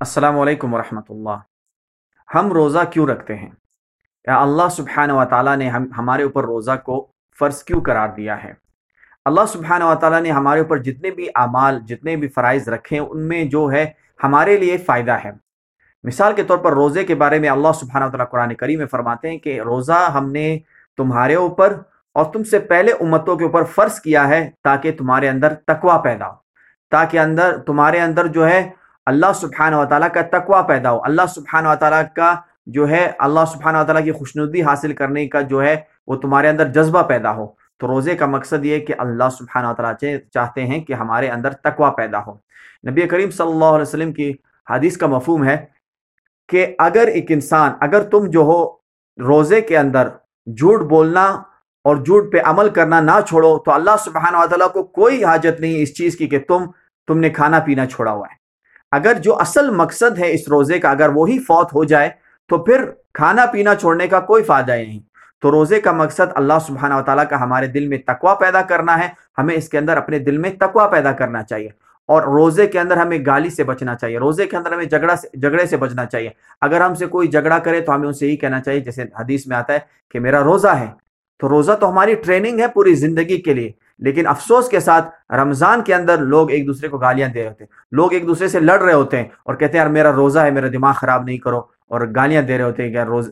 السلام علیکم ورحمۃ اللہ۔ ہم روزہ کیوں رکھتے ہیں؟ یا اللہ سبحانہ و تعالیٰ نے ہم ہمارے اوپر روزہ کو فرض کیوں قرار دیا ہے؟ اللہ سبحانہ و تعالیٰ نے ہمارے اوپر جتنے بھی اعمال، جتنے بھی فرائض رکھے ہیں، ان میں جو ہے ہمارے لیے فائدہ ہے۔ مثال کے طور پر روزے کے بارے میں اللہ سبحانہ و تعالیٰ قرآن کریم میں فرماتے ہیں کہ روزہ ہم نے تمہارے اوپر اور تم سے پہلے امتوں کے اوپر فرض کیا ہے تاکہ تمہارے اندر تقوا پیدا ہو۔ تاکہ اندر تمہارے اندر جو ہے اللہ سبحانہ و تعالیٰ کا تقوا پیدا ہو۔ اللہ سبحانہ و تعالیٰ کا جو ہے، اللہ سبحانہ و تعالیٰ کی خوشنودی حاصل کرنے کا جو ہے، وہ تمہارے اندر جذبہ پیدا ہو۔ تو روزے کا مقصد یہ کہ اللہ سبحانہ و تعالیٰ چاہتے ہیں کہ ہمارے اندر تقوا پیدا ہو۔ نبی کریم صلی اللہ علیہ وسلم کی حدیث کا مفہوم ہے کہ اگر ایک انسان، اگر تم جو ہو روزے کے اندر جھوٹ بولنا اور جھوٹ پہ عمل کرنا نہ چھوڑو، تو اللہ سبحانہ و تعالیٰ کو کوئی حاجت نہیں اس چیز کی کہ تم تم نے کھانا پینا چھوڑا ہوا ہے۔ اگر جو اصل مقصد ہے اس روزے کا اگر وہی فوت ہو جائے، تو پھر کھانا پینا چھوڑنے کا کوئی فائدہ ہی نہیں۔ تو روزے کا مقصد اللہ سبحانہ و تعالیٰ کا ہمارے دل میں تقوا پیدا کرنا ہے، ہمیں اس کے اندر اپنے دل میں تقوا پیدا کرنا چاہیے۔ اور روزے کے اندر ہمیں گالی سے بچنا چاہیے، روزے کے اندر ہمیں جھگڑا سے جھگڑے سے بچنا چاہیے۔ اگر ہم سے کوئی جھگڑا کرے تو ہمیں اسے یہی کہنا چاہیے، جیسے حدیث میں آتا ہے کہ میرا روزہ ہے۔ تو روزہ تو ہماری ٹریننگ ہے پوری زندگی کے لیے۔ لیکن افسوس کے ساتھ رمضان کے اندر لوگ ایک دوسرے کو گالیاں دے رہے ہوتے ہیں۔ لوگ ایک دوسرے سے لڑ رہے ہوتے ہیں اور کہتے ہیں، یار، میرا روزہ ہے، میرا دماغ خراب نہیں کرو۔ اور گالیاں دے رہے ہوتے ہیں کہ روز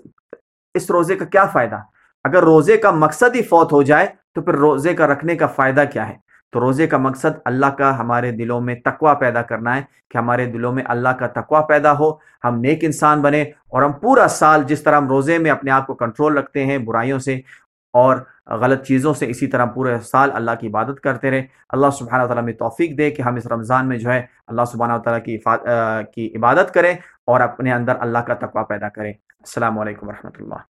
اس روزے کا کیا فائدہ؟ اگر روزے کا مقصد ہی فوت ہو جائے تو پھر روزے کا رکھنے کا فائدہ کیا ہے؟ تو روزے کا مقصد اللہ کا، ہمارے دلوں میں تقوا پیدا کرنا ہے کہ ہمارے دلوں میں اللہ کا تقوا پیدا ہو، ہم نیک انسان بنے اور ہم پورا سال جس طرح ہم روزے میں اپنے آپ کو کنٹرول رکھتے ہیں، برائیوں سے اور غلط چیزوں سے اسی طرح پورے سال اللہ کی عبادت کرتے رہے۔ اللہ سبحانہ تعالیٰ میں توفیق دے کہ ہم اس رمضان میں جو ہے اللہ سبحانہ تعالیٰ کی کی عبادت کریں اور اپنے اندر اللہ کا تقوی پیدا کریں۔ السلام علیکم ورحمۃ اللہ۔